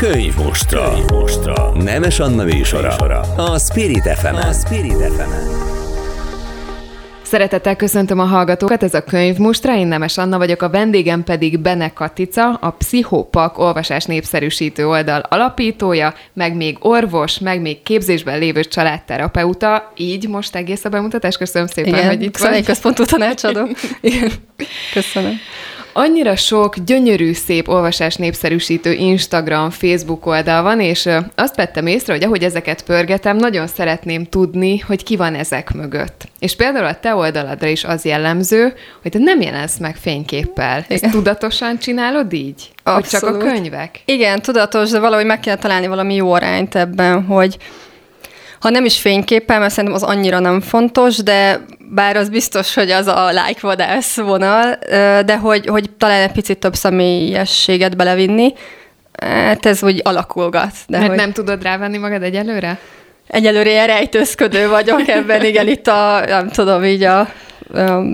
Könyv mostra. Könyv mostra. Nemes Anna műsora. A Spirit fm A Spirit fm Szeretettel köszöntöm a hallgatókat, ez a könyv Mustra, én Nemes Anna vagyok, a vendégem pedig Bene Katica, a Pszichopak olvasás népszerűsítő oldal alapítója, meg még orvos, meg még képzésben lévő családterapeuta, így most egész a bemutatás, köszönöm szépen, Igen, hogy itt vagy. központú tanácsadó. Igen, köszönöm. Annyira sok gyönyörű, szép olvasás népszerűsítő Instagram, Facebook oldal van, és azt vettem észre, hogy ahogy ezeket pörgetem, nagyon szeretném tudni, hogy ki van ezek mögött. És például a te oldaladra is az jellemző, hogy te nem jelensz meg fényképpel. Igen. Ezt tudatosan csinálod így? Abszolút. Hogy csak a könyvek? Igen, tudatos, de valahogy meg kell találni valami jó arányt ebben, hogy ha nem is fényképpel, mert szerintem az annyira nem fontos, de bár az biztos, hogy az a like vadász vonal, de hogy, hogy talán egy picit több személyességet belevinni, hát ez úgy alakulgat. De Mert hogy... nem tudod rávenni magad egyelőre? Egyelőre ilyen rejtőzködő vagyok ebben, igen, itt a, nem tudom, így a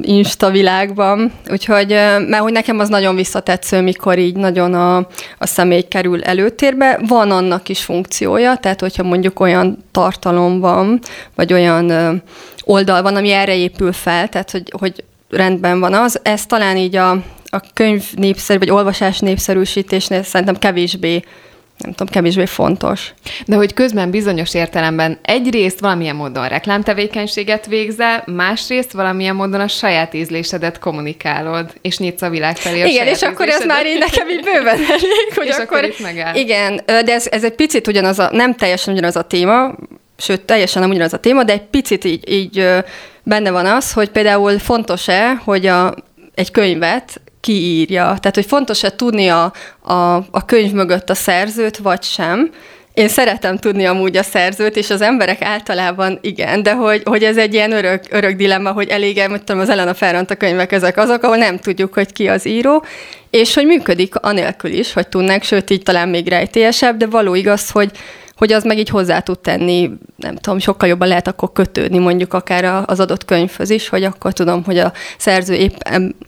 Insta világban. Úgyhogy, mert hogy nekem az nagyon visszatetsző, mikor így nagyon a, a személy kerül előtérbe. Van annak is funkciója, tehát hogyha mondjuk olyan tartalom van, vagy olyan oldal van, ami erre épül fel, tehát hogy, hogy rendben van az. Ez talán így a, a könyv népszerű, vagy olvasás népszerűsítésnél szerintem kevésbé nem tudom, kevésbé fontos. De hogy közben bizonyos értelemben egyrészt valamilyen módon reklámtevékenységet végzel, másrészt valamilyen módon a saját ízlésedet kommunikálod, és nyitsz a világ felé a Igen, és akkor ez már én nekem így bőven elég, hogy és akkor, akkor itt megáll. Igen, de ez, ez egy picit ugyanaz a, nem teljesen ugyanaz a téma, sőt, teljesen nem ugyanaz a téma, de egy picit így, így benne van az, hogy például fontos-e, hogy a, egy könyvet kiírja. Tehát, hogy fontos-e tudni a, a, a könyv mögött a szerzőt, vagy sem. Én szeretem tudni amúgy a szerzőt, és az emberek általában igen, de hogy, hogy ez egy ilyen örök, örök dilemma, hogy elég, tudom, az Elena Ferrant a könyvek ezek azok, ahol nem tudjuk, hogy ki az író, és hogy működik anélkül is, hogy tudnánk, sőt, így talán még rejtélyesebb, de való igaz, hogy, hogy az meg így hozzá tud tenni, nem tudom, sokkal jobban lehet akkor kötődni mondjuk akár az adott könyvhöz is, hogy akkor tudom, hogy a szerző épp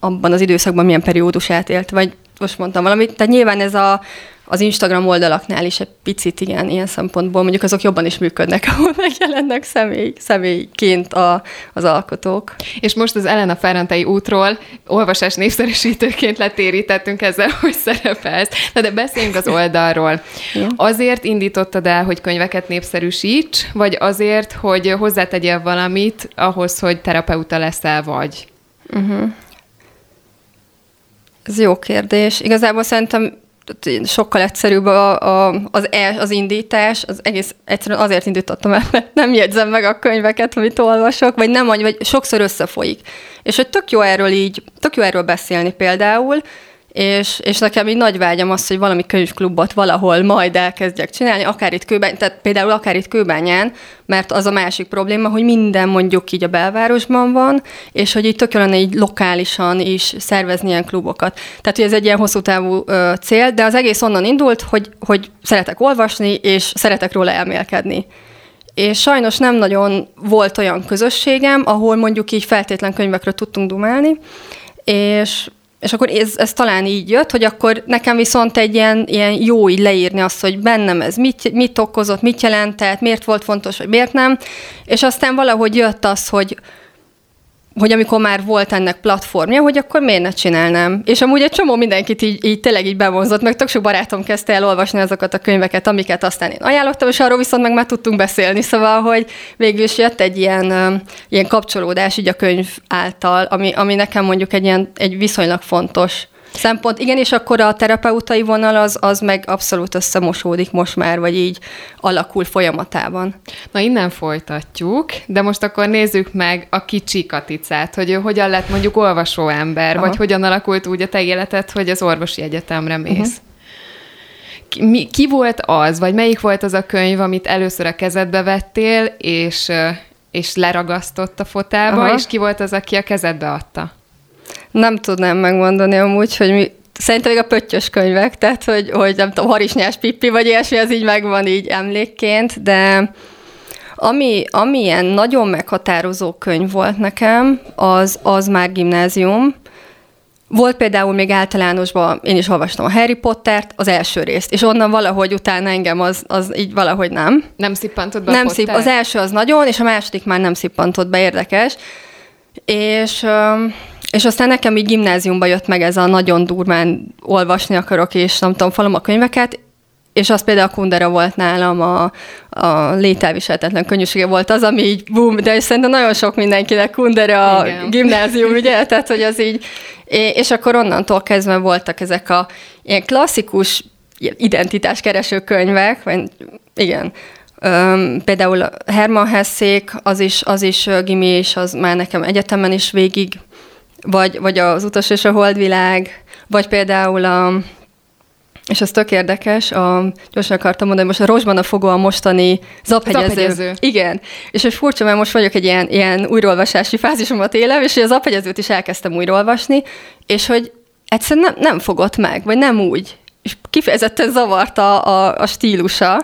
abban az időszakban milyen periódusát élt, vagy most mondtam valamit. Tehát nyilván ez a, az Instagram oldalaknál is egy picit ilyen, ilyen szempontból mondjuk azok jobban is működnek, ahol megjelennek személy, személyként a, az alkotók. És most az Elena Ferrantai útról olvasás népszerűsítőként letérítettünk ezzel, hogy szerepelsz. Na de beszéljünk az oldalról. Ja. Azért indítottad el, hogy könyveket népszerűsíts, vagy azért, hogy hozzátegyél valamit ahhoz, hogy terapeuta leszel vagy? Uh-huh. Ez jó kérdés. Igazából szerintem sokkal egyszerűbb a, a, az, el, az indítás, az egész egyszerűen azért indítottam el, mert nem jegyzem meg a könyveket, amit olvasok, vagy nem, vagy sokszor összefolyik. És hogy tök jó erről így, tök jó erről beszélni például, és, és nekem így nagy vágyam az, hogy valami könyvklubot valahol majd elkezdjek csinálni, akár itt Kőbány, tehát például akár itt Kőbányán, mert az a másik probléma, hogy minden mondjuk így a belvárosban van, és hogy így tök lenne így lokálisan is szervezni ilyen klubokat. Tehát, hogy ez egy ilyen hosszú távú ö, cél, de az egész onnan indult, hogy, hogy szeretek olvasni, és szeretek róla elmélkedni és sajnos nem nagyon volt olyan közösségem, ahol mondjuk így feltétlen könyvekről tudtunk dumálni, és és akkor ez, ez talán így jött, hogy akkor nekem viszont egy ilyen, ilyen jó így leírni azt, hogy bennem ez mit, mit okozott, mit jelentett, miért volt fontos, vagy miért nem. És aztán valahogy jött az, hogy, hogy amikor már volt ennek platformja, hogy akkor miért ne csinálnám. És amúgy egy csomó mindenkit így, így tényleg így bevonzott, meg tök sok barátom kezdte el olvasni azokat a könyveket, amiket aztán én ajánlottam, és arról viszont meg már tudtunk beszélni, szóval, hogy végül is jött egy ilyen, ilyen kapcsolódás így a könyv által, ami, ami nekem mondjuk egy, ilyen, egy viszonylag fontos szempont. Igen, és akkor a terapeutai vonal az, az meg abszolút összemosódik most már, vagy így alakul folyamatában. Na innen folytatjuk, de most akkor nézzük meg a kicsi Katicát, hogy ő hogyan lett mondjuk olvasó ember, Aha. vagy hogyan alakult úgy a te életed, hogy az orvosi egyetemre mész. Uh-huh. Ki, mi, ki volt az, vagy melyik volt az a könyv, amit először a kezedbe vettél, és, és leragasztott a fotába, Aha. és ki volt az, aki a kezedbe adta? Nem tudnám megmondani amúgy, hogy mi, szerintem még a pöttyös könyvek, tehát hogy, hogy nem tudom, harisnyás pippi, vagy ilyesmi, az így megvan így emlékként, de ami, ami ilyen nagyon meghatározó könyv volt nekem, az, az már gimnázium, volt például még általánosban, én is olvastam a Harry Pottert, az első részt, és onnan valahogy utána engem az, az így valahogy nem. Nem szippantott be Nem a szip, az első az nagyon, és a második már nem szippantott be, érdekes. És, öm, és aztán nekem így gimnáziumba jött meg ez a nagyon durván olvasni akarok, és nem tudom, falom a könyveket, és az például a Kundera volt nálam, a, a lételviselhetetlen könnyűsége volt az, ami így bum, de szerintem nagyon sok mindenkinek Kundera a gimnázium, ugye, tehát hogy az így, és akkor onnantól kezdve voltak ezek a ilyen klasszikus identitáskereső könyvek, vagy igen, Öm, például a Hermann Hessék, az is, az is gimi, és az már nekem egyetemen is végig, vagy, vagy az Utas és a Holdvilág, vagy például a, és ez tök érdekes, a, gyorsan akartam mondani, most a Rosban a fogó a mostani zaphegyező. Zaphegyező. Igen. És hogy furcsa, mert most vagyok egy ilyen, ilyen újraolvasási fázisomat élem, és az zaphegyezőt is elkezdtem újraolvasni, és hogy egyszerűen nem, nem fogott meg, vagy nem úgy. És kifejezetten zavarta a, a stílusa,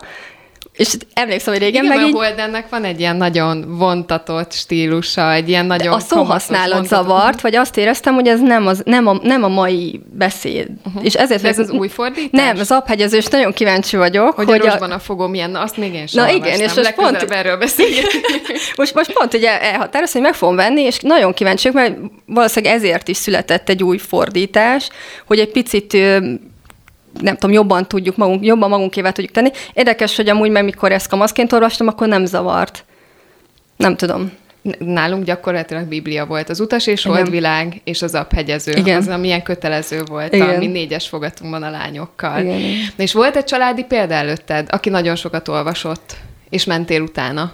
és emlékszem, hogy régen Igen, meg így... a Holdennek van egy ilyen nagyon vontatott stílusa, egy ilyen nagyon a szóhasználat zavart, vagy azt éreztem, hogy ez nem, az, nem, a, nem a mai beszéd. Uh-huh. És ezért De ez az új fordítás? Nem, az aphegyező, és nagyon kíváncsi vagyok, Hogy, hogy a rosban a fogó milyen, na azt még én sem Na igen, és most pont- erről beszélgetünk. most, most pont ugye elhatároztam, hogy meg fogom venni, és nagyon kíváncsi vagyok, mert valószínűleg ezért is született egy új fordítás, hogy egy picit nem tudom, jobban tudjuk magunk, jobban magunkével tudjuk tenni. Érdekes, hogy amúgy meg mikor ezt kamaszként olvastam, akkor nem zavart. Nem tudom. Nálunk gyakorlatilag Biblia volt. Az utas és holdvilág és az aphegyező. Igen. Az, ami ilyen kötelező volt, Igen. ami négyes fogatunkban a lányokkal. Igen. Na és volt egy családi példa előtted, aki nagyon sokat olvasott, és mentél utána?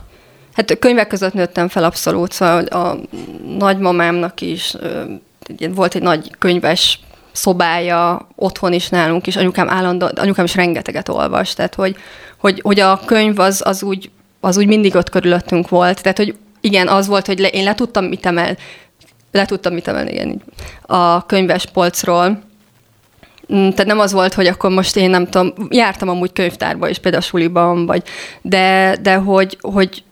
Hát könyvek között nőttem fel abszolút, szóval a nagymamámnak is volt egy nagy könyves szobája, otthon is nálunk is, anyukám állandó, anyukám is rengeteget olvas, tehát hogy, hogy, hogy a könyv az, az, úgy, az úgy mindig ott körülöttünk volt, tehát hogy igen, az volt, hogy le, én le tudtam mit emel, le tudtam mit emelni, igen, a könyves polcról, Mm, Tehát nem az volt, hogy akkor most én nem tudom, jártam amúgy könyvtárba is, például a suliban, vagy, de, de hogy, hogy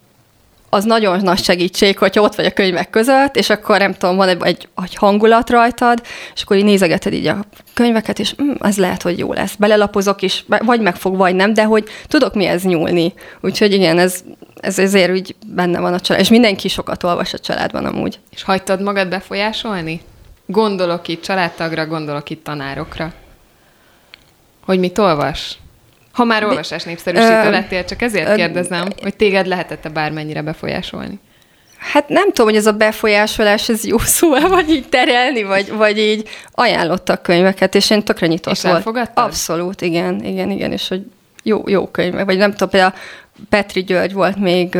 az nagyon nagy segítség, hogyha ott vagy a könyvek között, és akkor nem tudom, van egy, egy, egy hangulat rajtad, és akkor így nézegeted így a könyveket, és mm, ez lehet, hogy jó lesz. Belelapozok is, vagy megfog, vagy nem, de hogy tudok mihez nyúlni. Úgyhogy igen, ez, ez ezért úgy benne van a család. És mindenki sokat olvas a családban amúgy. És hagytad magad befolyásolni? Gondolok itt családtagra, gondolok itt tanárokra. Hogy mit olvas? Ha már olvasás népszerűsítő lettél, csak ezért kérdezem, hogy téged lehetett-e bármennyire befolyásolni? Hát nem tudom, hogy ez a befolyásolás, ez jó szó vagy így terelni, vagy, vagy így ajánlottak könyveket, és én tökre nyitott És volt. Abszolút, igen, igen, igen, és hogy jó, jó könyvek, vagy nem tudom, például Petri György volt még,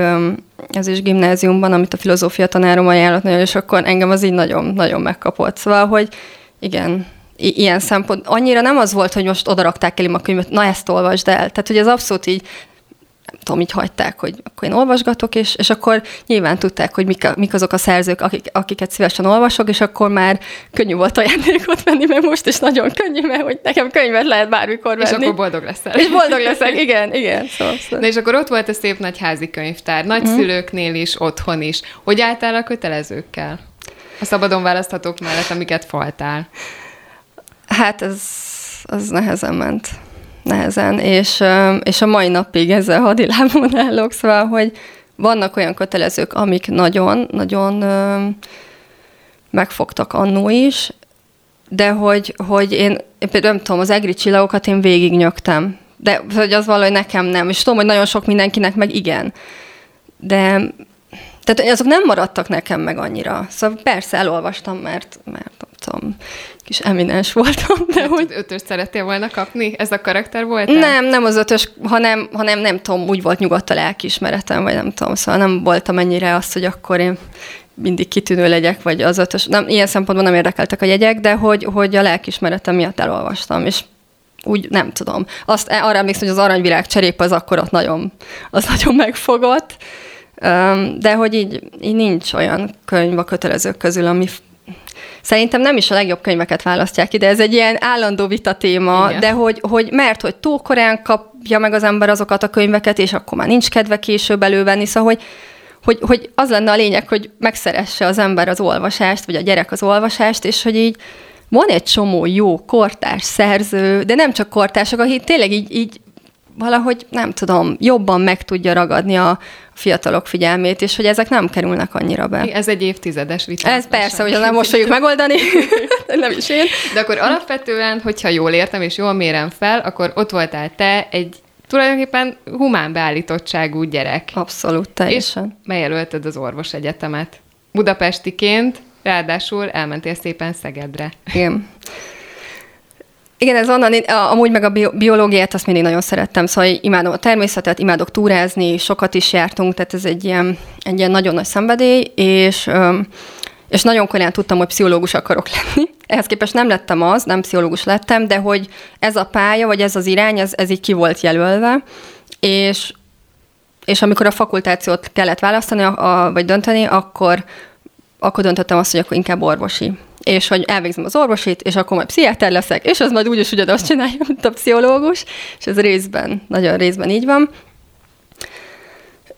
ez is gimnáziumban, amit a filozófia tanárom ajánlott nagyon, és akkor engem az így nagyon, nagyon megkapott. Szóval, hogy igen, ilyen szempont. Annyira nem az volt, hogy most odarakták elém a könyvet, na ezt olvasd el. Tehát, hogy ez abszolút így nem tudom, így hagyták, hogy akkor én olvasgatok, és, és akkor nyilván tudták, hogy mik, a, mik azok a szerzők, akik, akiket szívesen olvasok, és akkor már könnyű volt ajándékot venni, mert most is nagyon könnyű, mert hogy nekem könyvet lehet bármikor És venni. akkor boldog leszel. és boldog leszek, igen, igen. Szóval, szóval. Na és akkor ott volt a szép nagy házi könyvtár, nagyszülőknél is, otthon is. Hogy álltál a kötelezőkkel? A szabadon választhatók mellett, amiket faltál. Hát ez az nehezen ment. Nehezen. És, és a mai napig ezzel hadilábon állok, szóval, hogy vannak olyan kötelezők, amik nagyon, nagyon ö, megfogtak annó is, de hogy, hogy én, én például nem tudom, az egri csillagokat én végignyögtem. De hogy az valahogy nekem nem. És tudom, hogy nagyon sok mindenkinek meg igen. De tehát azok nem maradtak nekem meg annyira. Szóval persze elolvastam, mert, mert tudom, kis eminens voltam, de Hát, hogy... ötöst szerettél volna kapni? Ez a karakter volt? Nem, nem az ötös, hanem, hanem nem tudom, úgy volt nyugodt a lelkiismeretem, vagy nem tudom, szóval nem voltam ennyire azt, hogy akkor én mindig kitűnő legyek, vagy az ötös. Nem, ilyen szempontból nem érdekeltek a jegyek, de hogy, hogy a lelkiismeretem miatt elolvastam, és úgy nem tudom. Azt arra emlékszem, hogy az aranyvilág cserép az akkor ott nagyon, az nagyon megfogott, de hogy így, így nincs olyan könyv a kötelezők közül, ami Szerintem nem is a legjobb könyveket választják ide, ez egy ilyen állandó vita téma, Igen. de hogy, hogy mert hogy túl korán kapja meg az ember azokat a könyveket, és akkor már nincs kedve később elővenni, szóval hogy, hogy, hogy az lenne a lényeg, hogy megszeresse az ember az olvasást, vagy a gyerek az olvasást, és hogy így van egy csomó jó kortárs szerző, de nem csak kortársak, akik tényleg így, így valahogy, nem tudom, jobban meg tudja ragadni a fiatalok figyelmét, és hogy ezek nem kerülnek annyira be. Ez egy évtizedes vita. Ez persze, hogy nem most fogjuk megoldani, nem is én. De akkor alapvetően, hogyha jól értem és jól mérem fel, akkor ott voltál te egy tulajdonképpen humán beállítottságú gyerek. Abszolút, teljesen. És bejelölted az orvos egyetemet. Budapestiként, ráadásul elmentél szépen Szegedre. Igen. Igen, ez onnan, amúgy meg a biológiát azt mindig nagyon szerettem, szóval imádom a természetet, imádok túrázni, sokat is jártunk, tehát ez egy ilyen, egy ilyen nagyon nagy szenvedély, és, és nagyon korán tudtam, hogy pszichológus akarok lenni. Ehhez képest nem lettem az, nem pszichológus lettem, de hogy ez a pálya, vagy ez az irány, ez, ez így ki volt jelölve, és, és amikor a fakultációt kellett választani, a, vagy dönteni, akkor, akkor döntöttem azt, hogy akkor inkább orvosi és hogy elvégzem az orvosit, és akkor majd pszichiáter leszek, és az majd úgyis ugyanazt csinálja, mint a pszichológus, és ez részben, nagyon részben így van.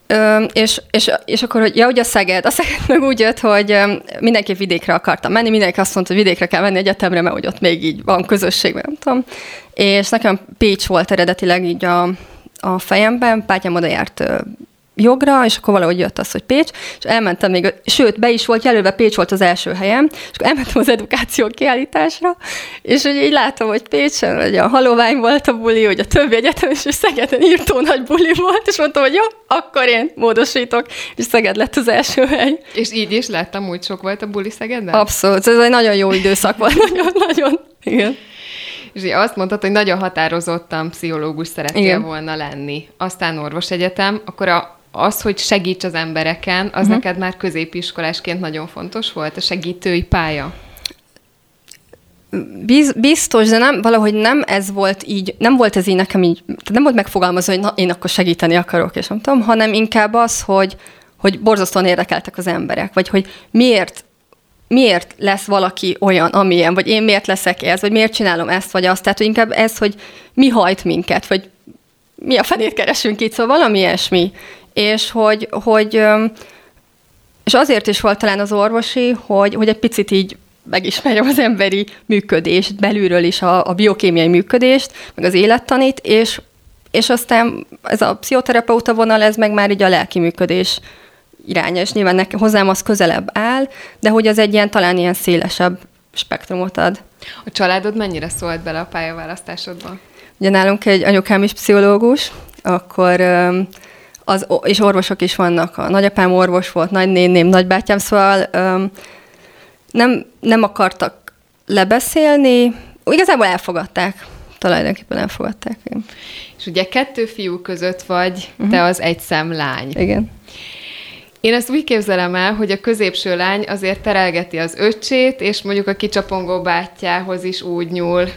Ö, és, és, és akkor, hogy ja, ugye a Szeged, a Szeged meg úgy jött, hogy mindenki vidékre akartam menni, mindenki azt mondta, hogy vidékre kell menni egyetemre, mert hogy ott még így van közösség, nem tudom. És nekem Pécs volt eredetileg így a, a fejemben, Pátyám oda járt jogra, és akkor valahogy jött az, hogy Pécs, és elmentem még, sőt, be is volt jelölve, Pécs volt az első helyem, és akkor elmentem az edukáció kiállításra, és hogy így látom, hogy Pécsen, hogy a halovány volt a buli, hogy a többi egyetem, és Szegeden írtó nagy buli volt, és mondtam, hogy jó, akkor én módosítok, és Szeged lett az első hely. És így is láttam, hogy sok volt a buli Szegeden? Abszolút, ez egy nagyon jó időszak volt, nagyon-nagyon, igen. És azt mondtad, hogy nagyon határozottan pszichológus szerettél Igen. volna lenni. Aztán orvosegyetem, akkor a az, hogy segíts az embereken, az uh-huh. neked már középiskolásként nagyon fontos volt, a segítői pálya? Biz, biztos, de nem, valahogy nem ez volt így, nem volt ez így nekem így, nem volt megfogalmazva, hogy na, én akkor segíteni akarok, és nem tudom, hanem inkább az, hogy, hogy borzasztóan érdekeltek az emberek, vagy hogy miért miért lesz valaki olyan, amilyen, vagy én miért leszek ez, vagy miért csinálom ezt, vagy azt. Tehát, hogy inkább ez, hogy mi hajt minket, vagy mi a fenét keresünk itt, szóval valami ilyesmi és hogy, hogy és azért is volt talán az orvosi, hogy, hogy egy picit így megismerjem az emberi működést, belülről is a, a biokémiai működést, meg az élettanit, és, és aztán ez a pszichoterapeuta vonal, ez meg már így a lelki működés iránya, és nyilván nekem, hozzám az közelebb áll, de hogy az egy ilyen talán ilyen szélesebb spektrumot ad. A családod mennyire szólt bele a pályaválasztásodba? Ugye nálunk egy anyukám is pszichológus, akkor az, és orvosok is vannak. A nagyapám orvos volt, nagynéném, nagybátyám, szóval öm, nem, nem akartak lebeszélni, igazából elfogadták. Tulajdonképpen elfogadták. Igen. És ugye kettő fiú között vagy, uh-huh. te az egy szem lány. Igen. Én ezt úgy képzelem el, hogy a középső lány azért terelgeti az öccsét, és mondjuk a kicsapongó bátyjához is úgy nyúl,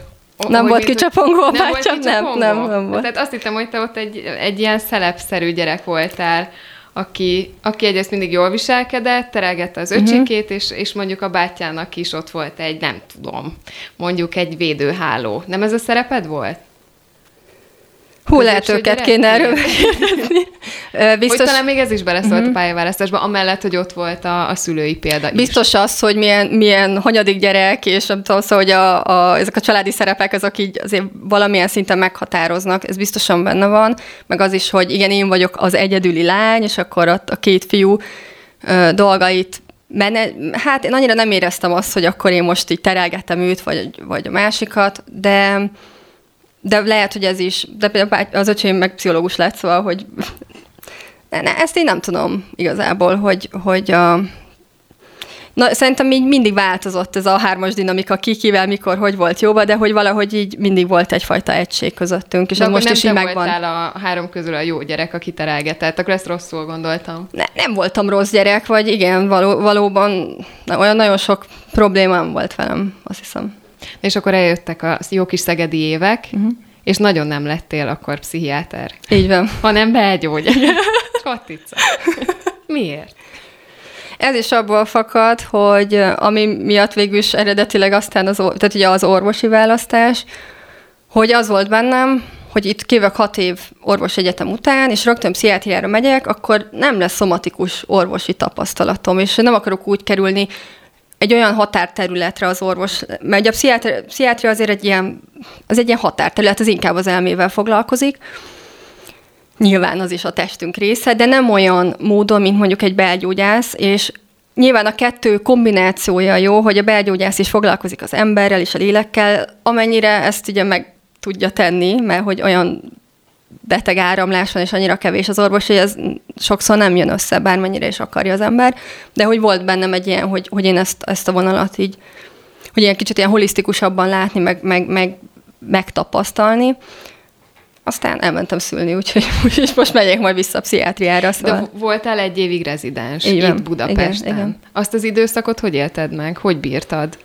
nem volt kicsapongó a nem, bátyám? nem, nem, nem volt. Tehát azt hittem, hogy te ott egy, egy ilyen szelepszerű gyerek voltál, aki, aki egyrészt mindig jól viselkedett, terelgette az mhm. öcsikét, uh-huh. és, és mondjuk a bátyának is ott volt egy, nem tudom, mondjuk egy védőháló. Nem ez a szereped volt? Hú, lehet őket kéne erről Biztos... Hogy talán még ez is beleszólt uh-huh. a pályaválasztásba, amellett, hogy ott volt a, a szülői példa is. Biztos az, hogy milyen, milyen hanyadik gyerek, és nem tudom, szóval, hogy a, a, ezek a családi szerepek, azok így azért valamilyen szinten meghatároznak, ez biztosan benne van, meg az is, hogy igen, én vagyok az egyedüli lány, és akkor ott a két fiú ö, dolgait Mene, hát én annyira nem éreztem azt, hogy akkor én most így terelgettem őt, vagy, vagy a másikat, de de lehet, hogy ez is, de például az öcsém meg pszichológus lett, szóval, hogy ne, ne, ezt én nem tudom igazából, hogy, hogy a, Na, szerintem így mindig változott ez a hármas dinamika, ki, kivel, mikor, hogy volt jóba, de hogy valahogy így mindig volt egyfajta egység közöttünk, és de ez most nem is így megvan. Nem a három közül a jó gyerek, aki terelgetett, akkor ezt rosszul gondoltam. Ne, nem voltam rossz gyerek, vagy igen, való, valóban olyan nagyon sok problémám volt velem, azt hiszem. És akkor eljöttek a jó kis szegedi évek, uh-huh. és nagyon nem lettél akkor pszichiáter. Így van. Hanem belgyógyász. Katica. Miért? Ez is abból fakad, hogy ami miatt végül is eredetileg aztán az, tehát ugye az orvosi választás, hogy az volt bennem, hogy itt kívök hat év orvos egyetem után, és rögtön pszichiátriára megyek, akkor nem lesz szomatikus orvosi tapasztalatom, és nem akarok úgy kerülni egy olyan határterületre az orvos, mert a pszichiátria, pszichiátria azért egy ilyen, az egy ilyen határterület, az inkább az elmével foglalkozik, Nyilván az is a testünk része, de nem olyan módon, mint mondjuk egy belgyógyász, és Nyilván a kettő kombinációja jó, hogy a belgyógyász is foglalkozik az emberrel és a lélekkel, amennyire ezt ugye meg tudja tenni, mert hogy olyan beteg áramlás van, és annyira kevés az orvos, hogy ez sokszor nem jön össze, bármennyire is akarja az ember, de hogy volt bennem egy ilyen, hogy, hogy én ezt, ezt a vonalat így, hogy ilyen kicsit ilyen holisztikusabban látni, meg, meg, meg megtapasztalni. Aztán elmentem szülni, úgyhogy, úgyhogy most megyek majd vissza a pszichiátriára. Szóval. De voltál egy évig rezidens így itt Budapesten. Igen, igen. Azt az időszakot hogy élted meg? Hogy bírtad?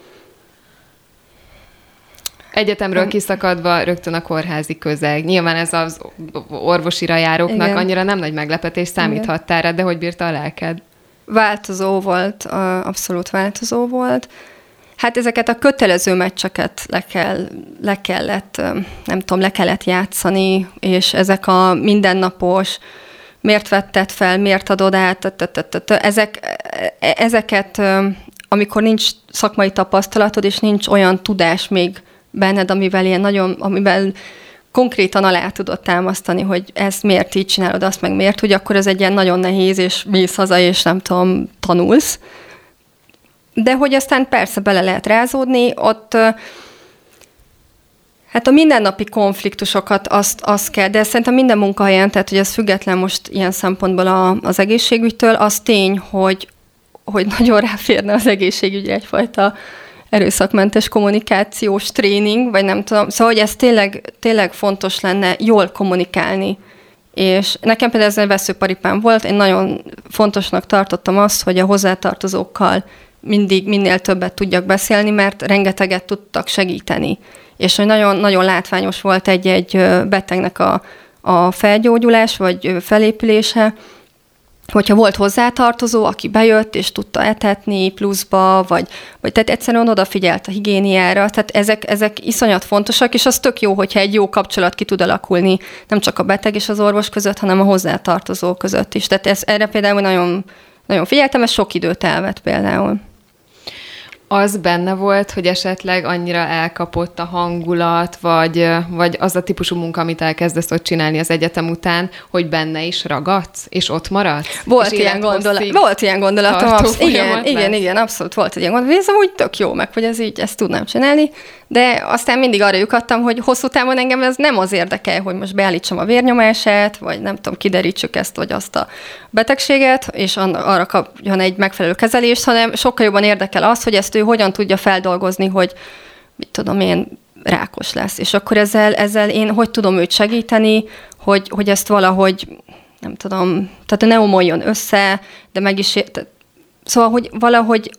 Egyetemről kiszakadva rögtön a kórházi közeg. Nyilván ez az orvosira járóknak Igen. annyira nem nagy meglepetés számíthattál rá, de hogy bírta a lelked? Változó volt, abszolút változó volt. Hát ezeket a kötelező meccseket le, kell, le kellett, nem tudom, le kellett játszani, és ezek a mindennapos, miért vetted fel, miért adod át, ezek, e, ezeket, amikor nincs szakmai tapasztalatod, és nincs olyan tudás még benned, amivel ilyen nagyon, amivel konkrétan alá tudod támasztani, hogy ezt miért így csinálod, azt meg miért, hogy akkor ez egy ilyen nagyon nehéz, és mész haza, és nem tudom, tanulsz. De hogy aztán persze bele lehet rázódni, ott Hát a mindennapi konfliktusokat azt, azt kell, de szerintem minden munkahelyen, tehát hogy ez független most ilyen szempontból a, az egészségügytől, az tény, hogy, hogy nagyon ráférne az egészségügy egyfajta erőszakmentes kommunikációs tréning, vagy nem tudom. Szóval, hogy ez tényleg, tényleg fontos lenne jól kommunikálni. És nekem például ez egy veszőparipám volt, én nagyon fontosnak tartottam azt, hogy a hozzátartozókkal mindig minél többet tudjak beszélni, mert rengeteget tudtak segíteni. És hogy nagyon, nagyon látványos volt egy-egy betegnek a, a felgyógyulás, vagy felépülése, hogyha volt hozzátartozó, aki bejött és tudta etetni pluszba, vagy, vagy tehát egyszerűen odafigyelt a higiéniára, tehát ezek, ezek iszonyat fontosak, és az tök jó, hogyha egy jó kapcsolat ki tud alakulni, nem csak a beteg és az orvos között, hanem a hozzátartozó között is. Tehát ez, erre például nagyon, nagyon figyeltem, ez sok időt elvett például az benne volt, hogy esetleg annyira elkapott a hangulat, vagy, vagy az a típusú munka, amit elkezdesz ott csinálni az egyetem után, hogy benne is ragadsz, és ott maradsz? Volt ilyen gondolat. Volt ilyen gondolatom. Absz- igen, igen, igen, abszolút volt egy ilyen gondolat. Ez úgy tök jó, meg hogy ez így, ezt tudnám csinálni, de aztán mindig arra lyukadtam, hogy hosszú távon engem ez nem az érdekel, hogy most beállítsam a vérnyomását, vagy nem tudom, kiderítsük ezt vagy azt a betegséget, és arra kapjon egy megfelelő kezelést, hanem sokkal jobban érdekel az, hogy ezt ő hogyan tudja feldolgozni, hogy mit tudom én, rákos lesz. És akkor ezzel, ezzel én hogy tudom őt segíteni, hogy, hogy ezt valahogy, nem tudom, tehát ne omoljon össze, de meg is, szóval, hogy valahogy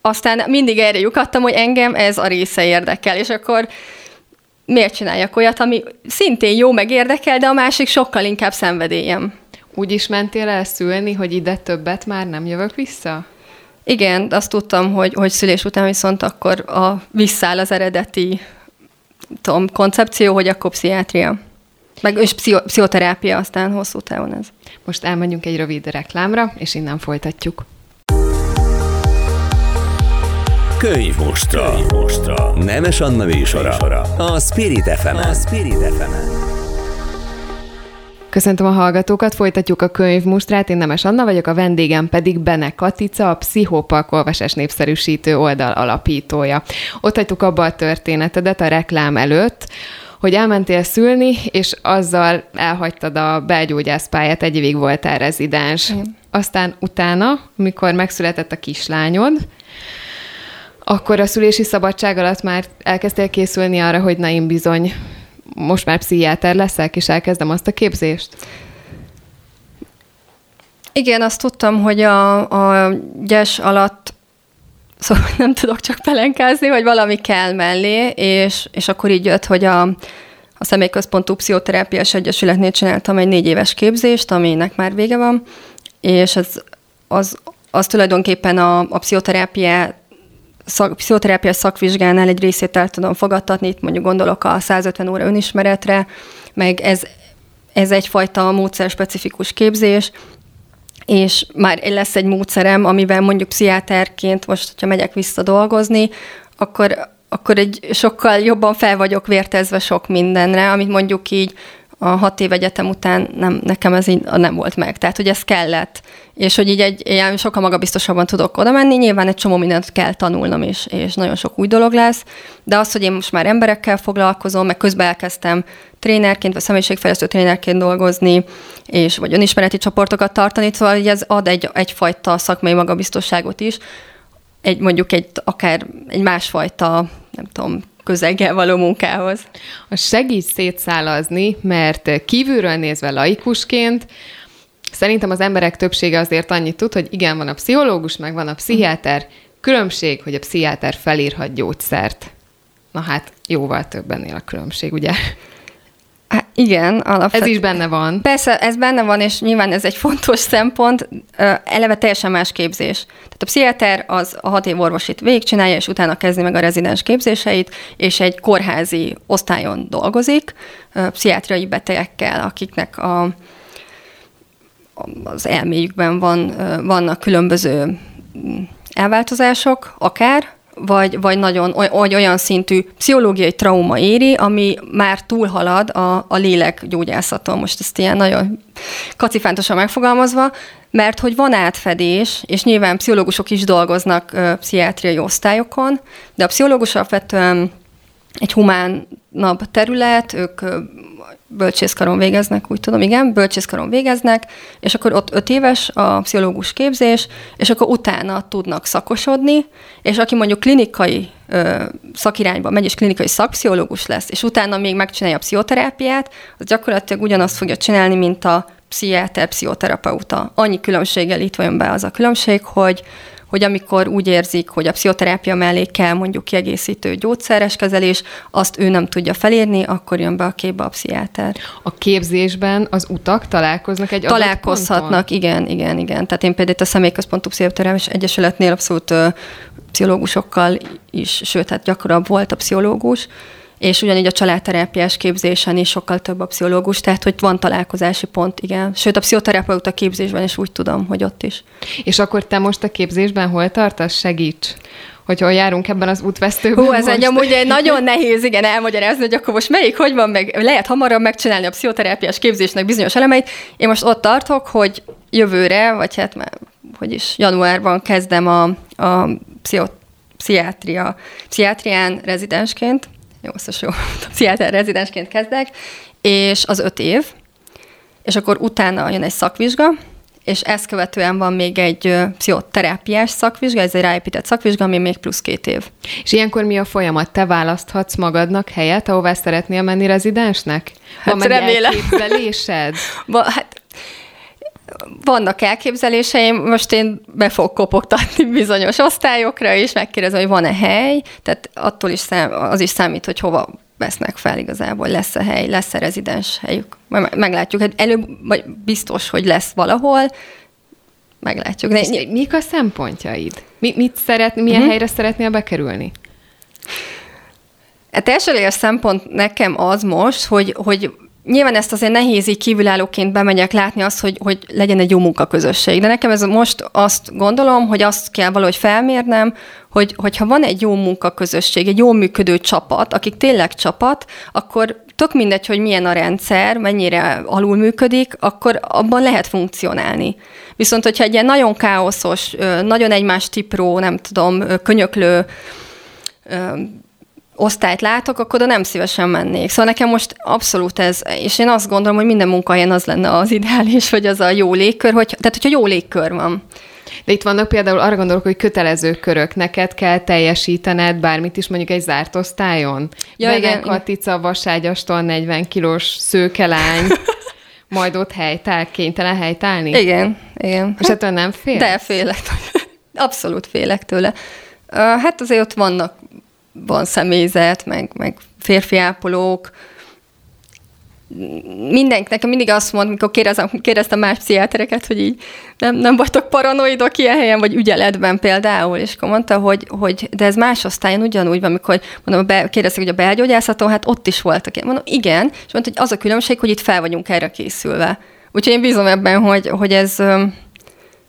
aztán mindig erre lyukadtam, hogy engem ez a része érdekel, és akkor miért csináljak olyat, ami szintén jó, meg érdekel, de a másik sokkal inkább szenvedélyem. Úgy is mentél el szülni, hogy ide többet már nem jövök vissza? Igen, azt tudtam, hogy, hogy szülés után viszont akkor a, visszáll az eredeti tudom, koncepció, hogy akkor pszichiátria. Meg és pszicho, pszichoterápia aztán hosszú távon ez. Most elmegyünk egy rövid reklámra, és innen folytatjuk. Könyv mostra. Könyv mostra. Nemes Anna műsora. A Spirit fm A Spirit fm Köszöntöm a hallgatókat, folytatjuk a könyvmustrát, én Nemes Anna vagyok, a vendégem pedig Bene Katica, a Pszichopalk olvasás népszerűsítő oldal alapítója. Ott hagytuk abba a történetedet a reklám előtt, hogy elmentél szülni, és azzal elhagytad a belgyógyászpályát, egy évig voltál rezidens. Mm. Aztán utána, mikor megszületett a kislányod, akkor a szülési szabadság alatt már elkezdtél készülni arra, hogy na én bizony most már pszichiáter leszek, és elkezdem azt a képzést? Igen, azt tudtam, hogy a, a gyes alatt szóval nem tudok csak pelenkázni, vagy valami kell mellé, és, és akkor így jött, hogy a, a Személyközpontú Pszichoterápiás Egyesületnél csináltam egy négy éves képzést, aminek már vége van, és ez, az, az tulajdonképpen a, a pszichoterápiát szak, pszichoterápiás szakvizsgánál egy részét el tudom fogadtatni, itt mondjuk gondolok a 150 óra önismeretre, meg ez, ez egyfajta módszer specifikus képzés, és már lesz egy módszerem, amivel mondjuk pszichiáterként, most, hogyha megyek vissza dolgozni, akkor, akkor egy sokkal jobban fel vagyok vértezve sok mindenre, amit mondjuk így a hat év egyetem után nem, nekem ez így nem volt meg. Tehát, hogy ez kellett. És hogy így egy ilyen sokkal magabiztosabban tudok oda menni, nyilván egy csomó mindent kell tanulnom is, és nagyon sok új dolog lesz, de az, hogy én most már emberekkel foglalkozom, meg közben elkezdtem trénerként, vagy személyiségfejlesztő trénerként dolgozni, és vagy önismereti csoportokat tartani, szóval hogy ez ad egy, egyfajta szakmai magabiztosságot is, egy mondjuk egy akár egy másfajta, nem tudom, közeggel való munkához. A segíts szétszálazni, mert kívülről nézve laikusként szerintem az emberek többsége azért annyit tud, hogy igen, van a pszichológus, meg van a pszichiáter, különbség, hogy a pszichiáter felírhat gyógyszert. Na hát, jóval több ennél a különbség, ugye? Igen, alapvetően. Ez is benne van. Persze, ez benne van, és nyilván ez egy fontos szempont. Eleve teljesen más képzés. Tehát a pszichiáter az a hat év orvosit végigcsinálja, és utána kezdi meg a rezidens képzéseit, és egy kórházi osztályon dolgozik, pszichiátriai betegekkel, akiknek a, az elméjükben van, vannak különböző mm, elváltozások, akár, vagy, vagy nagyon vagy olyan szintű pszichológiai trauma éri, ami már túlhalad a, a lélek gyógyászaton. Most ezt ilyen nagyon kacifántosan megfogalmazva, mert hogy van átfedés, és nyilván pszichológusok is dolgoznak ö, pszichiátriai osztályokon, de a pszichológus alapvetően egy humánabb terület, ők bölcsészkaron végeznek, úgy tudom, igen, bölcsészkaron végeznek, és akkor ott öt éves a pszichológus képzés, és akkor utána tudnak szakosodni, és aki mondjuk klinikai ö, szakirányba megy, és klinikai szakpszichológus lesz, és utána még megcsinálja a pszichoterápiát, az gyakorlatilag ugyanazt fogja csinálni, mint a pszichiáter, pszichoterapeuta. Annyi különbséggel itt van be az a különbség, hogy hogy amikor úgy érzik, hogy a pszichoterápia mellé kell mondjuk kiegészítő gyógyszeres kezelés, azt ő nem tudja felírni, akkor jön be a képbe a pszichiáter. A képzésben az utak találkoznak egy Találkozhatnak, igen, igen, igen. Tehát én például a Személyközpontú Pszichoterápiás Egyesületnél abszolút ö, pszichológusokkal is, sőt, hát gyakoribb volt a pszichológus, és ugyanígy a családterápiás képzésen is sokkal több a pszichológus, tehát hogy van találkozási pont, igen. Sőt, a pszichoterapeuta képzésben is úgy tudom, hogy ott is. És akkor te most a képzésben hol tartasz? Segíts! hogy hol járunk ebben az útvesztőben Hú, ez egy amúgy egy nagyon nehéz, igen, elmagyarázni, hogy akkor most melyik, hogy van, meg lehet hamarabb megcsinálni a pszichoterápiás képzésnek bizonyos elemeit. Én most ott tartok, hogy jövőre, vagy hát már, hogy is, januárban kezdem a, a pszichiátria, pszichiátrián rezidensként, jó, jó, pszichiáter rezidensként kezdek, és az öt év, és akkor utána jön egy szakvizsga, és ezt követően van még egy pszichoterápiás szakvizsga, ez egy ráépített szakvizsga, ami még plusz két év. És ilyenkor mi a folyamat? Te választhatsz magadnak helyet, ahová szeretnél menni rezidensnek? Hát van remélem. elképzelésed? hát vannak elképzeléseim, most én be fogok kopogtatni bizonyos osztályokra, és megkérdezem, hogy van-e hely, tehát attól is szám, az is számít, hogy hova vesznek fel igazából, lesz-e hely, lesz-e rezidens helyük. Majd meglátjuk, hát előbb vagy biztos, hogy lesz valahol, meglátjuk. De, mik a szempontjaid? Mi, mit szeretni, milyen uh-huh. helyre szeretnél bekerülni? Hát első szempont nekem az most, hogy, hogy Nyilván ezt azért nehéz így kívülállóként bemegyek látni azt, hogy, hogy legyen egy jó munkaközösség. De nekem ez most azt gondolom, hogy azt kell valahogy felmérnem, hogy, hogyha van egy jó munkaközösség, egy jó működő csapat, akik tényleg csapat, akkor tök mindegy, hogy milyen a rendszer, mennyire alul működik, akkor abban lehet funkcionálni. Viszont, hogyha egy ilyen nagyon káoszos, nagyon egymás tipró, nem tudom, könyöklő osztályt látok, akkor oda nem szívesen mennék. Szóval nekem most abszolút ez, és én azt gondolom, hogy minden munkahelyen az lenne az ideális, hogy az a jó légkör, hogy, tehát hogyha jó légkör van. De itt vannak például, arra gondolok, hogy kötelező körök, neked kell teljesítened bármit is mondjuk egy zárt osztályon. Ja, Benen igen. Katica vaságyastól 40 kilós szőkelány, majd ott helytál, kénytelen helytálni? Igen, igen. És hát, nem fél? De félek. Abszolút félek tőle. Hát azért ott vannak van személyzet, meg, meg férfi ápolók, mindenki, nekem mindig azt mond, mikor kérdezem, kérdeztem más pszichiátereket, hogy így nem, nem vagytok paranoidok ilyen helyen, vagy ügyeletben például, és akkor mondta, hogy, hogy de ez más osztályon ugyanúgy van, amikor mondom, be, kérdeztek, hogy a belgyógyászaton, hát ott is voltak. Mondom, igen, és mondta, hogy az a különbség, hogy itt fel vagyunk erre készülve. Úgyhogy én bízom ebben, hogy, hogy ez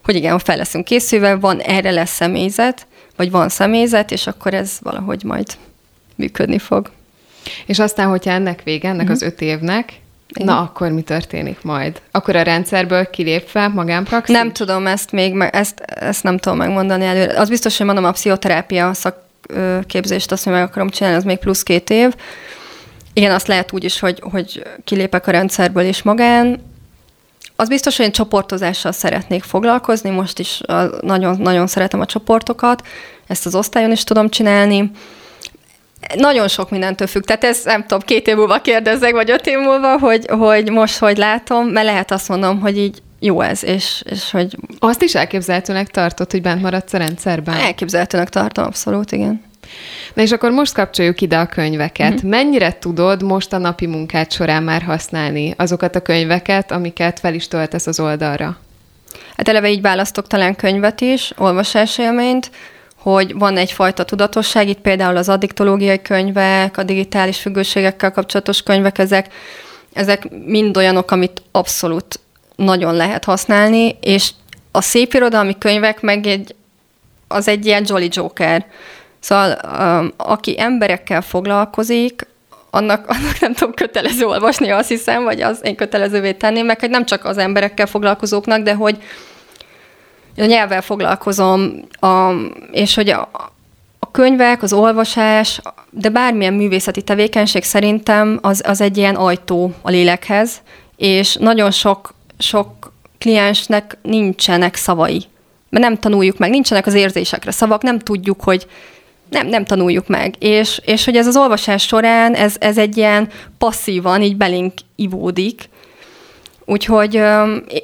hogy igen, fel leszünk készülve, van erre lesz személyzet, vagy van személyzet, és akkor ez valahogy majd működni fog. És aztán, hogyha ennek vége, ennek uh-huh. az öt évnek, igen. Na, akkor mi történik majd? Akkor a rendszerből kilépve magánpraxis? Nem tudom ezt még, ezt, ezt nem tudom megmondani előre. Az biztos, hogy mondom, a pszichoterápia szakképzést azt, hogy meg akarom csinálni, az még plusz két év. Igen, azt lehet úgy is, hogy, hogy kilépek a rendszerből és magán. Az biztos, hogy én csoportozással szeretnék foglalkozni, most is nagyon, nagyon szeretem a csoportokat, ezt az osztályon is tudom csinálni. Nagyon sok mindentől függ. Tehát ez nem tudom, két év múlva kérdezzek, vagy öt év múlva, hogy, hogy most hogy látom, mert lehet azt mondom, hogy így jó ez, és, és hogy... Azt is elképzelhetőnek tartott, hogy bent maradsz a rendszerben? Elképzelhetőnek tartom, abszolút, igen. Na és akkor most kapcsoljuk ide a könyveket. Mm-hmm. Mennyire tudod most a napi munkát során már használni azokat a könyveket, amiket fel is töltesz az oldalra? Hát eleve így választok talán könyvet is, olvasásélményt, hogy van egyfajta tudatosság, itt például az addiktológiai könyvek, a digitális függőségekkel kapcsolatos könyvek, ezek, ezek mind olyanok, amit abszolút nagyon lehet használni, és a szép irodalmi könyvek meg egy, az egy ilyen Jolly Joker. Szóval um, aki emberekkel foglalkozik, annak, annak nem tudom kötelező olvasni, azt hiszem, vagy az én kötelezővé tenném, meg hogy nem csak az emberekkel foglalkozóknak, de hogy a nyelvvel foglalkozom, a, és hogy a, a könyvek, az olvasás, de bármilyen művészeti tevékenység szerintem az, az egy ilyen ajtó a lélekhez, és nagyon sok, sok kliensnek nincsenek szavai. Mert nem tanuljuk meg, nincsenek az érzésekre szavak, nem tudjuk, hogy nem, nem tanuljuk meg. És, és hogy ez az olvasás során, ez, ez egy ilyen passzívan így belénk ivódik, Úgyhogy,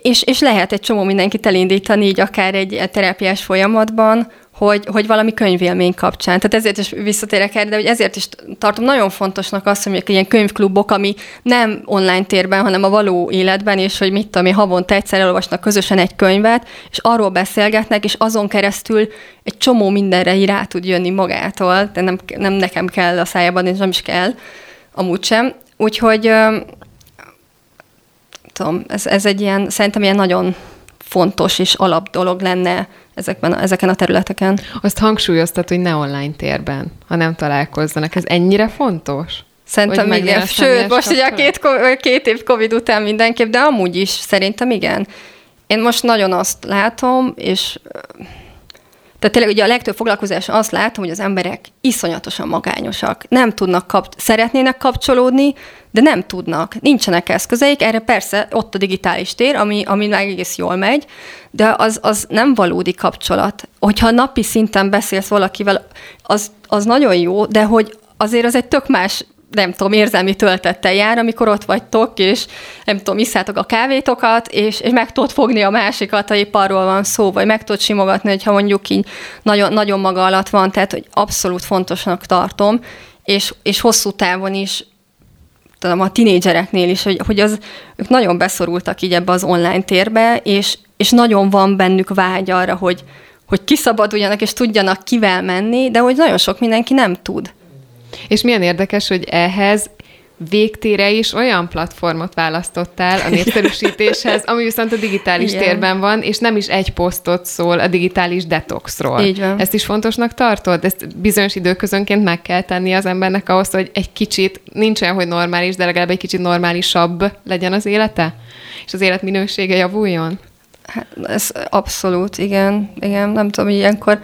és, és lehet egy csomó mindenkit elindítani így akár egy terápiás folyamatban, hogy, hogy valami könyvélmény kapcsán. Tehát ezért is visszatérek erre, de hogy ezért is tartom nagyon fontosnak azt, hogy ilyen könyvklubok, ami nem online térben, hanem a való életben, és hogy mit tudom én, havonta egyszer elolvasnak közösen egy könyvet, és arról beszélgetnek, és azon keresztül egy csomó mindenre így rá tud jönni magától, de nem, nem nekem kell a szájában, és nem is kell, amúgy sem. Úgyhogy tudom, ez, ez egy ilyen, szerintem ilyen nagyon fontos és alap dolog lenne ezekben, ezeken a területeken. Azt hangsúlyoztat, hogy ne online térben, ha nem találkozzanak. Ez ennyire fontos? Szerintem igen. Sőt, most ugye a két, két év Covid után mindenképp, de amúgy is szerintem igen. Én most nagyon azt látom, és tehát tényleg ugye a legtöbb foglalkozás azt látom, hogy az emberek iszonyatosan magányosak. Nem tudnak, kap- szeretnének kapcsolódni, de nem tudnak. Nincsenek eszközeik. Erre persze ott a digitális tér, ami, ami meg egész jól megy, de az, az nem valódi kapcsolat. Hogyha napi szinten beszélsz valakivel, az, az nagyon jó, de hogy azért az egy tök más nem tudom, érzelmi töltettel jár, amikor ott vagytok, és nem tudom, isszátok a kávétokat, és, és meg tudod fogni a másikat, ha épp arról van szó, vagy meg tudod simogatni, hogyha mondjuk így nagyon, nagyon maga alatt van, tehát hogy abszolút fontosnak tartom, és, és hosszú távon is tudom, a tinédzsereknél is, hogy, hogy az, ők nagyon beszorultak így ebbe az online térbe, és, és nagyon van bennük vágy arra, hogy, hogy kiszabaduljanak, és tudjanak kivel menni, de hogy nagyon sok mindenki nem tud. És milyen érdekes, hogy ehhez végtére is olyan platformot választottál a népszerűsítéshez, ami viszont a digitális Igen. térben van, és nem is egy posztot szól a digitális detoxról. Így van. Ezt is fontosnak tartod? Ezt bizonyos időközönként meg kell tenni az embernek ahhoz, hogy egy kicsit, nincs olyan, hogy normális, de legalább egy kicsit normálisabb legyen az élete? És az életminősége javuljon? Hát, ez abszolút, igen. Igen, nem tudom, ilyenkor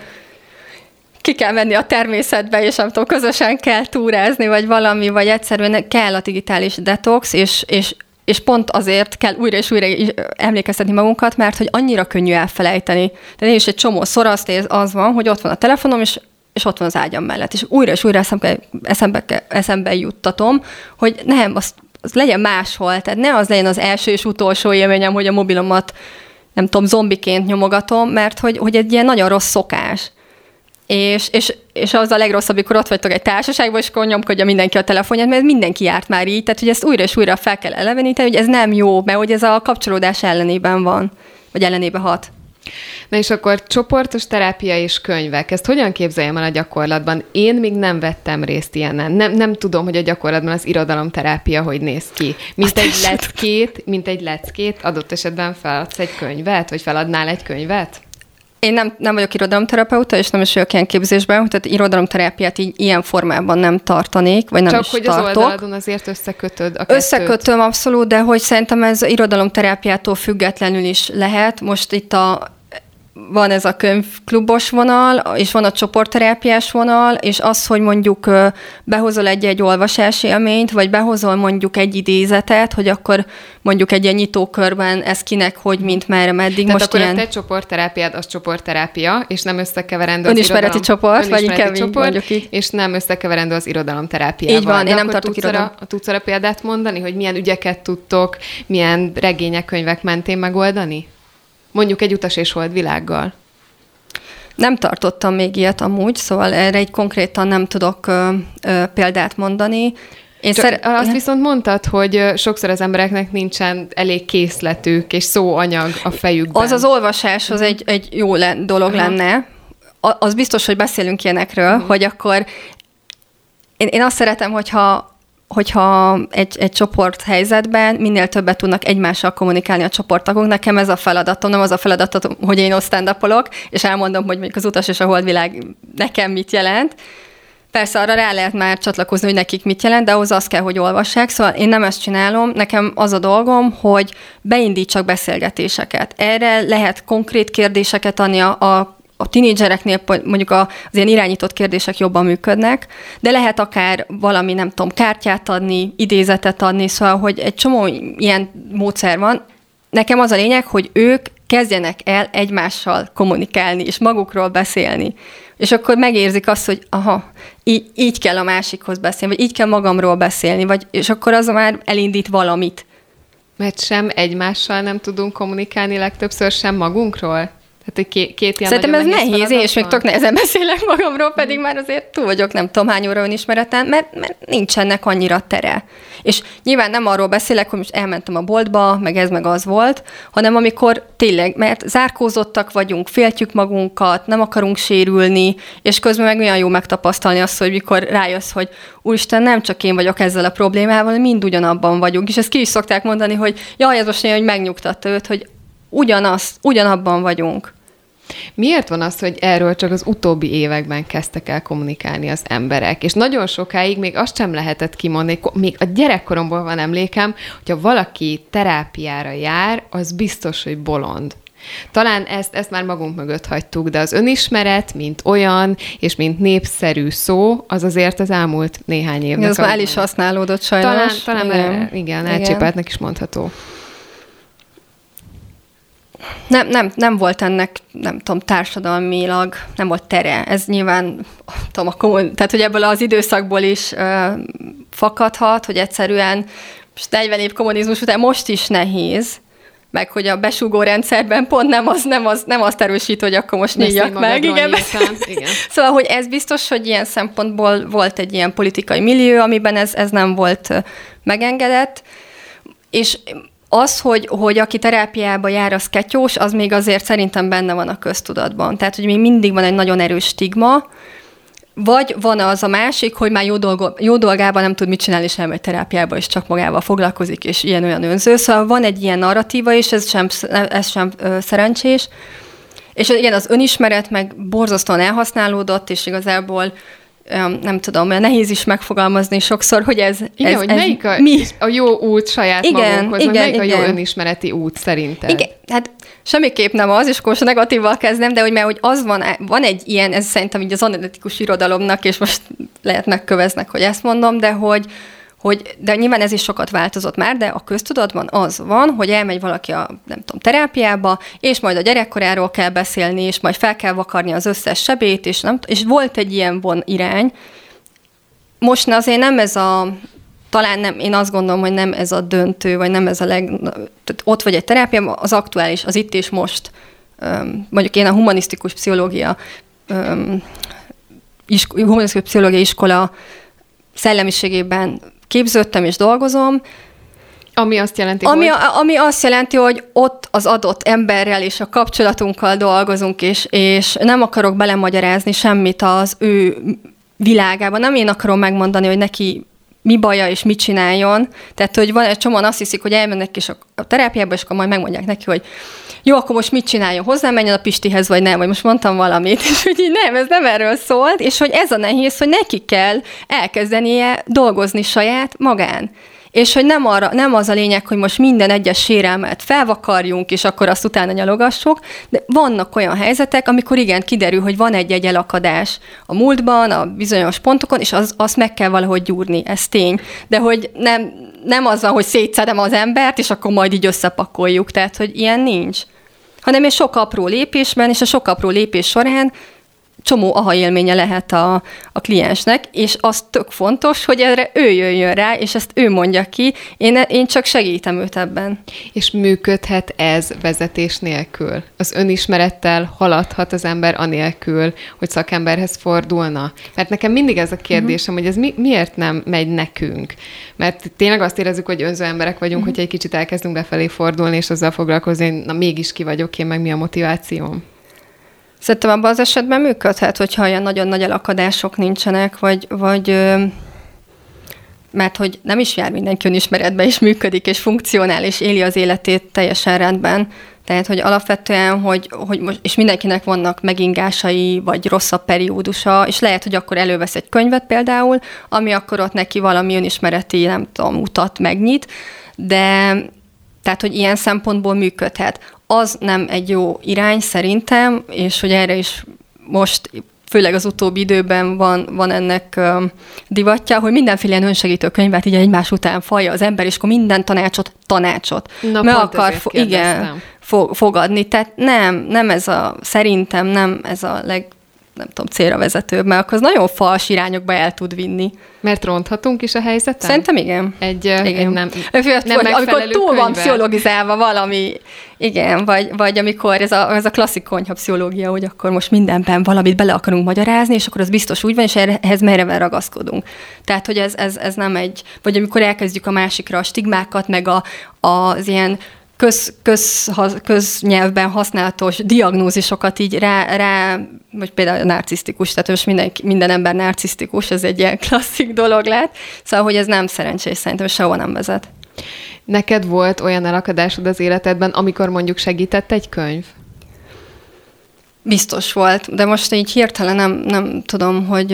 ki kell menni a természetbe, és nem tudom, közösen kell túrázni, vagy valami, vagy egyszerűen kell a digitális detox, és, és és pont azért kell újra és újra emlékeztetni magunkat, mert hogy annyira könnyű elfelejteni. De én is egy csomó szor azt ér, az van, hogy ott van a telefonom, és, és ott van az ágyam mellett. És újra és újra eszembe, eszembe, eszembe juttatom, hogy nem, az, az legyen máshol. Tehát ne az legyen az első és utolsó élményem, hogy a mobilomat nem tudom, zombiként nyomogatom, mert hogy, hogy egy ilyen nagyon rossz szokás. És, és, és az a legrosszabb, amikor ott vagytok egy társaságban, és akkor nyomkodja mindenki a telefonját, mert mindenki járt már így, tehát hogy ezt újra és újra fel kell eleveníteni, hogy ez nem jó, mert hogy ez a kapcsolódás ellenében van, vagy ellenébe hat. Na és akkor csoportos terápia és könyvek, ezt hogyan képzeljem el a gyakorlatban? Én még nem vettem részt ilyenen. Nem, nem tudom, hogy a gyakorlatban az irodalomterápia hogy néz ki. Mint egy leckét, mint egy leckét, adott esetben feladsz egy könyvet, vagy feladnál egy könyvet? Én nem, nem vagyok irodalomterapeuta, és nem is vagyok ilyen képzésben, tehát irodalomterápiát így ilyen formában nem tartanék, vagy nem Csak is hogy tartok. az oldaladon azért összekötöd a kettőt. Összekötöm abszolút, de hogy szerintem ez irodalomterápiától függetlenül is lehet. Most itt a van ez a könyvklubos vonal, és van a csoportterápiás vonal, és az, hogy mondjuk behozol egy-egy olvasási élményt, vagy behozol mondjuk egy idézetet, hogy akkor mondjuk egy ilyen nyitókörben ez kinek, hogy, mint merre, meddig. Tehát Most akkor ilyen... a te csoportterápiád az csoportterápia, és nem összekeverendő az Önismereti irodalom, csoport, vagy inkább csoport, mondjuk így. és nem összekeverendő az irodalomterápiával. Így van, De én nem tartok tudsz irodalom. tudsz arra példát mondani, hogy milyen ügyeket tudtok, milyen regények, könyvek mentén megoldani? Mondjuk egy utas és hold világgal. Nem tartottam még ilyet amúgy, szóval erre egy konkrétan nem tudok ö, ö, példát mondani. Én Csak szer- azt viszont mondtad, hogy sokszor az embereknek nincsen elég készletük és szóanyag a fejükben. Az az olvasás az egy, egy jó le- dolog Aha. lenne. A- Az biztos, hogy beszélünk ilyenekről, uh-huh. hogy akkor én, én azt szeretem, hogyha hogyha egy, egy csoport helyzetben minél többet tudnak egymással kommunikálni a csoporttagok. Nekem ez a feladatom, nem az a feladatom, hogy én stand és elmondom, hogy mondjuk az utas és a holdvilág nekem mit jelent. Persze arra rá lehet már csatlakozni, hogy nekik mit jelent, de ahhoz az kell, hogy olvassák. Szóval én nem ezt csinálom, nekem az a dolgom, hogy beindítsak beszélgetéseket. Erre lehet konkrét kérdéseket adni a, a a tinédzsereknél mondjuk az ilyen irányított kérdések jobban működnek, de lehet akár valami, nem tudom, kártyát adni, idézetet adni, szóval, hogy egy csomó ilyen módszer van. Nekem az a lényeg, hogy ők kezdjenek el egymással kommunikálni, és magukról beszélni. És akkor megérzik azt, hogy aha, így, így kell a másikhoz beszélni, vagy így kell magamról beszélni, vagy, és akkor az már elindít valamit. Mert sem egymással nem tudunk kommunikálni, legtöbbször sem magunkról? Tehát, hogy két, két ilyen Szerintem ez nehéz, én is még tök nehezen beszélek magamról, pedig már azért túl vagyok nem tudom hány óra önismereten, mert, mert nincsenek annyira tere. És nyilván nem arról beszélek, hogy most elmentem a boltba, meg ez meg az volt, hanem amikor tényleg, mert zárkózottak vagyunk, féltjük magunkat, nem akarunk sérülni, és közben meg olyan jó megtapasztalni azt, hogy mikor rájössz, hogy úristen, nem csak én vagyok ezzel a problémával, mind ugyanabban vagyunk. És ezt ki is szokták mondani, hogy jaj, ez most olyan, hogy megnyugtatta őt, hogy ugyanaz, ugyanabban vagyunk. Miért van az, hogy erről csak az utóbbi években kezdtek el kommunikálni az emberek? És nagyon sokáig még azt sem lehetett kimondani, még a gyerekkoromból van emlékem, hogyha valaki terápiára jár, az biztos, hogy bolond. Talán ezt, ezt már magunk mögött hagytuk, de az önismeret, mint olyan, és mint népszerű szó, az azért az elmúlt néhány évnek. Ez már el is használódott sajnos. Talán, talán igen, igen. igen elcsépeltnek is mondható. Nem, nem, nem volt ennek, nem tudom, társadalmilag, nem volt tere. Ez nyilván, tudom, a kommun, tehát hogy ebből az időszakból is ö, fakadhat, hogy egyszerűen most 40 év kommunizmus után most is nehéz, meg hogy a besúgó rendszerben pont nem az, nem az, nem azt erősít, hogy akkor most nyíljak meg. Igen, nyíltan, igen. Szóval, hogy ez biztos, hogy ilyen szempontból volt egy ilyen politikai millió, amiben ez, ez nem volt megengedett, és az, hogy, hogy aki terápiába jár, az ketyós, az még azért szerintem benne van a köztudatban. Tehát, hogy még mindig van egy nagyon erős stigma, vagy van az a másik, hogy már jó, dolgo, jó dolgában nem tud mit csinálni, és elmegy terápiába, és csak magával foglalkozik, és ilyen-olyan önző. Szóval van egy ilyen narratíva, és ez sem, ez sem ö, szerencsés. És igen, az önismeret meg borzasztóan elhasználódott, és igazából nem tudom, nehéz is megfogalmazni sokszor, hogy ez, Igen, ez, hogy ez melyik a, mi? a jó út saját Igen, magunkhoz, igen, melyik a jó igen. önismereti út szerinted? Igen, hát semmiképp nem az, és akkor most negatívval kezdem, de hogy mert hogy az van, van egy ilyen, ez szerintem így az analitikus irodalomnak, és most lehet megköveznek, hogy ezt mondom, de hogy, hogy, de nyilván ez is sokat változott már, de a köztudatban az van, hogy elmegy valaki a, nem tudom, terápiába, és majd a gyerekkoráról kell beszélni, és majd fel kell vakarni az összes sebét, és, nem, és volt egy ilyen von irány. Most azért nem ez a, talán nem, én azt gondolom, hogy nem ez a döntő, vagy nem ez a leg... Tehát ott vagy egy terápia, az aktuális, az itt és most. Mondjuk én a humanisztikus pszichológia humanisztikus pszichológia iskola szellemiségében képződtem és dolgozom, Ami azt jelenti, ami, hogy... Ami azt jelenti, hogy ott az adott emberrel és a kapcsolatunkkal dolgozunk, és, és nem akarok belemagyarázni semmit az ő világában. Nem én akarom megmondani, hogy neki mi baja és mit csináljon. Tehát, hogy van egy csomóan azt hiszik, hogy elmennek is a terápiába, és akkor majd megmondják neki, hogy jó, akkor most mit csináljon? Hozzám menjen a Pistihez, vagy nem? Vagy most mondtam valamit. És hogy így nem, ez nem erről szólt, és hogy ez a nehéz, hogy neki kell elkezdenie dolgozni saját magán és hogy nem, arra, nem az a lényeg, hogy most minden egyes sérelmet felvakarjunk, és akkor azt utána nyalogassuk, de vannak olyan helyzetek, amikor igen, kiderül, hogy van egy-egy elakadás a múltban, a bizonyos pontokon, és az, meg kell valahogy gyúrni, ez tény. De hogy nem, nem az van, hogy szétszedem az embert, és akkor majd így összepakoljuk, tehát hogy ilyen nincs hanem egy sok apró lépésben, és a sok apró lépés során csomó aha élménye lehet a, a kliensnek, és az tök fontos, hogy erre ő jöjjön rá, és ezt ő mondja ki, én, én csak segítem őt ebben. És működhet ez vezetés nélkül? Az önismerettel haladhat az ember anélkül, hogy szakemberhez fordulna? Mert nekem mindig ez a kérdésem, uh-huh. hogy ez mi, miért nem megy nekünk? Mert tényleg azt érezzük, hogy önző emberek vagyunk, uh-huh. hogyha egy kicsit elkezdünk befelé fordulni, és azzal foglalkozni, na mégis ki vagyok én, meg mi a motivációm? Szerintem abban az esetben működhet, hogyha olyan nagyon nagy elakadások nincsenek, vagy, vagy mert hogy nem is jár mindenki önismeretbe, és működik, és funkcionál, és éli az életét teljesen rendben. Tehát, hogy alapvetően, hogy, hogy most, és mindenkinek vannak megingásai, vagy rosszabb periódusa, és lehet, hogy akkor elővesz egy könyvet például, ami akkor ott neki valami önismereti, nem tudom, utat megnyit, de tehát, hogy ilyen szempontból működhet az nem egy jó irány szerintem, és hogy erre is most főleg az utóbbi időben van, van ennek uh, divatja, hogy mindenféle ilyen önsegítő könyvet így egymás után falja az ember, és akkor minden tanácsot, tanácsot Na, meg akar fo- igen, fo- fogadni. Tehát nem, nem ez a, szerintem nem ez a leg, nem tudom, célra vezetőbb, mert akkor az nagyon fals irányokba el tud vinni. Mert ronthatunk is a helyzeten? Szerintem igen. Egy, igen. egy nem, nem vagy, Amikor túl könyve. van pszichologizálva valami, igen, vagy, vagy amikor ez a, ez a klasszik konyha pszichológia, hogy akkor most mindenben valamit bele akarunk magyarázni, és akkor az biztos úgy van, és ehhez merre ragaszkodunk. Tehát, hogy ez, ez, ez nem egy, vagy amikor elkezdjük a másikra a stigmákat, meg a, az ilyen köz, köz, köznyelvben használatos diagnózisokat így rá, rá vagy például narcisztikus, tehát most minden, minden ember narcisztikus, ez egy ilyen klasszik dolog lett, szóval, hogy ez nem szerencsés, szerintem sehova nem vezet. Neked volt olyan elakadásod az életedben, amikor mondjuk segített egy könyv? Biztos volt, de most így hirtelen nem, nem tudom, hogy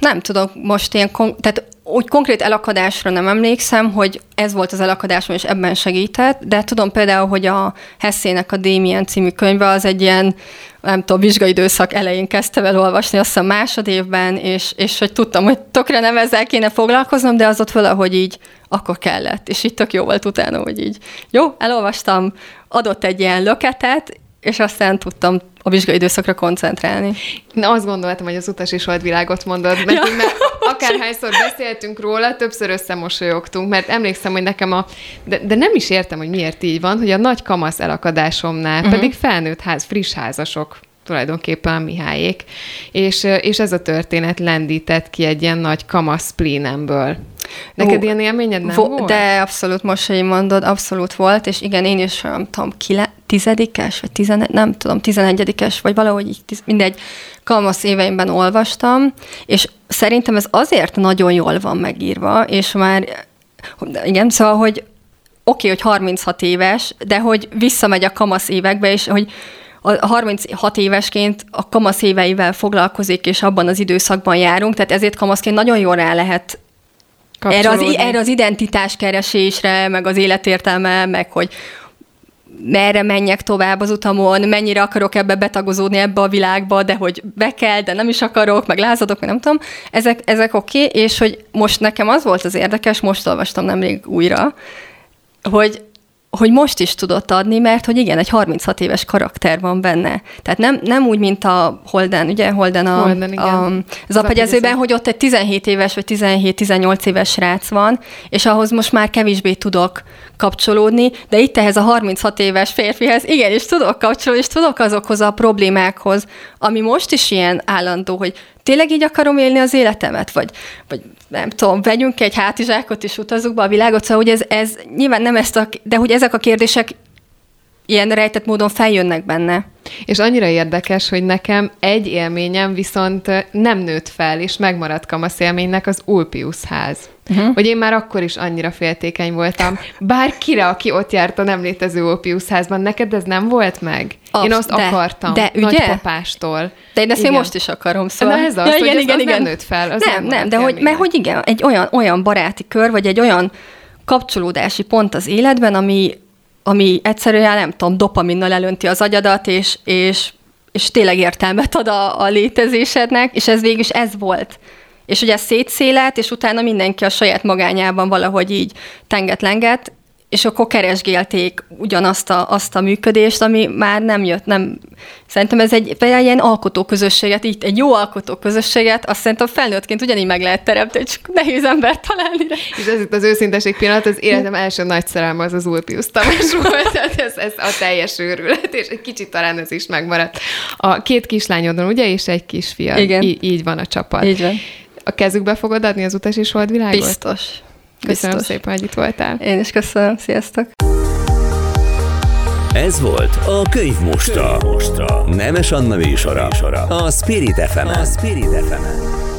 nem tudom, most ilyen, tehát úgy konkrét elakadásra nem emlékszem, hogy ez volt az elakadásom, és ebben segített, de tudom például, hogy a Hessének a Démien című könyve az egy ilyen, nem tudom, vizsgaidőszak elején kezdtem el olvasni, azt hiszem másodévben, és, és hogy tudtam, hogy tökre nem ezzel kéne foglalkoznom, de az ott valahogy így akkor kellett, és így tök jó volt utána, hogy így jó, elolvastam, adott egy ilyen löketet, és aztán tudtam a vizsgai időszakra koncentrálni. Na, azt gondoltam, hogy az utas is volt világot mondod, mert, ja. mert akárhányszor beszéltünk róla, többször összemosolyogtunk, mert emlékszem, hogy nekem a... De, de nem is értem, hogy miért így van, hogy a nagy kamasz elakadásomnál, uh-huh. pedig felnőtt ház, friss házasok, tulajdonképpen a Mihályék, és, és ez a történet lendített ki egy ilyen nagy kamasz plínemből. Neked Ó, ilyen élményed nem vo- volt? De abszolút, most, hogy mondod, abszolút volt, és igen, én is, nem tudom, kile- tizedikes, vagy tizen, nem tudom, tizenegyedikes, vagy valahogy így, tiz, mindegy, kamasz éveimben olvastam, és szerintem ez azért nagyon jól van megírva, és már, igen, szóval, hogy oké, okay, hogy 36 éves, de hogy visszamegy a kamasz évekbe, és hogy a 36 évesként a kamasz éveivel foglalkozik, és abban az időszakban járunk, tehát ezért kamaszként nagyon jól rá lehet erre az, erre az identitáskeresésre, meg az életértelme, meg hogy merre menjek tovább az utamon, mennyire akarok ebbe betagozódni ebbe a világba, de hogy be kell, de nem is akarok, meg lázadok, meg nem tudom. Ezek, ezek oké, okay, és hogy most nekem az volt az érdekes, most olvastam nemrég újra, hogy hogy most is tudott adni, mert hogy igen, egy 36 éves karakter van benne. Tehát nem, nem úgy, mint a Holden, ugye Holden, a, Holden igen. a, az apegyezőben, hogy ott egy 17 éves vagy 17-18 éves srác van, és ahhoz most már kevésbé tudok kapcsolódni, de itt ehhez a 36 éves férfihez igenis tudok kapcsolódni, és tudok azokhoz a problémákhoz, ami most is ilyen állandó, hogy tényleg így akarom élni az életemet, vagy, vagy nem tudom, vegyünk egy hátizsákot és utazzuk be a világot, szóval hogy ez, ez nyilván nem ezt a, de hogy ezek a kérdések ilyen rejtett módon feljönnek benne. És annyira érdekes, hogy nekem egy élményem viszont nem nőtt fel, és megmaradt kamasz élménynek az Ulpius ház. Uh-huh. Hogy én már akkor is annyira féltékeny voltam. Bárkire, aki ott járt a nem létező Ulpius házban, neked ez nem volt meg? Absz, én azt de, akartam. De ugye? Nagypapástól. De én ezt igen. én most is akarom, szóval. Na ez az, ja, igen, hogy igen, az igen. nem nőtt fel. Az nem, nem, nem de hogy, mert hogy igen, egy olyan, olyan baráti kör, vagy egy olyan kapcsolódási pont az életben, ami, ami egyszerűen, nem tudom, dopaminnal elönti az agyadat, és, és, és tényleg értelmet ad a, a létezésednek, és ez végül ez volt. És ugye szétszélet, és utána mindenki a saját magányában valahogy így tenget-lenget, és akkor keresgélték ugyanazt a, azt a működést, ami már nem jött, nem... Szerintem ez egy, egy ilyen alkotóközösséget, így egy jó alkotóközösséget, azt szerintem felnőttként ugyanígy meg lehet teremteni, csak nehéz embert találni. És ez itt az őszinteség pillanat, az életem első nagy szerelme az az Ulpius Tamás volt, tehát ez, ez a teljes őrület, és egy kicsit talán ez is megmaradt. A két kislányodon, ugye, és egy kisfia. Igen. Í- így van a csapat. Így van. A kezükbe fogod adni az utas és holdvilágot? Biztos. Köszönöm Biztos. szépen, hogy itt voltál. Én is köszönöm, sziasztok! Ez volt a Könyv Mostra. Könyv Mostra. Nemes Anna műsora. A Spirit fm A Spirit fm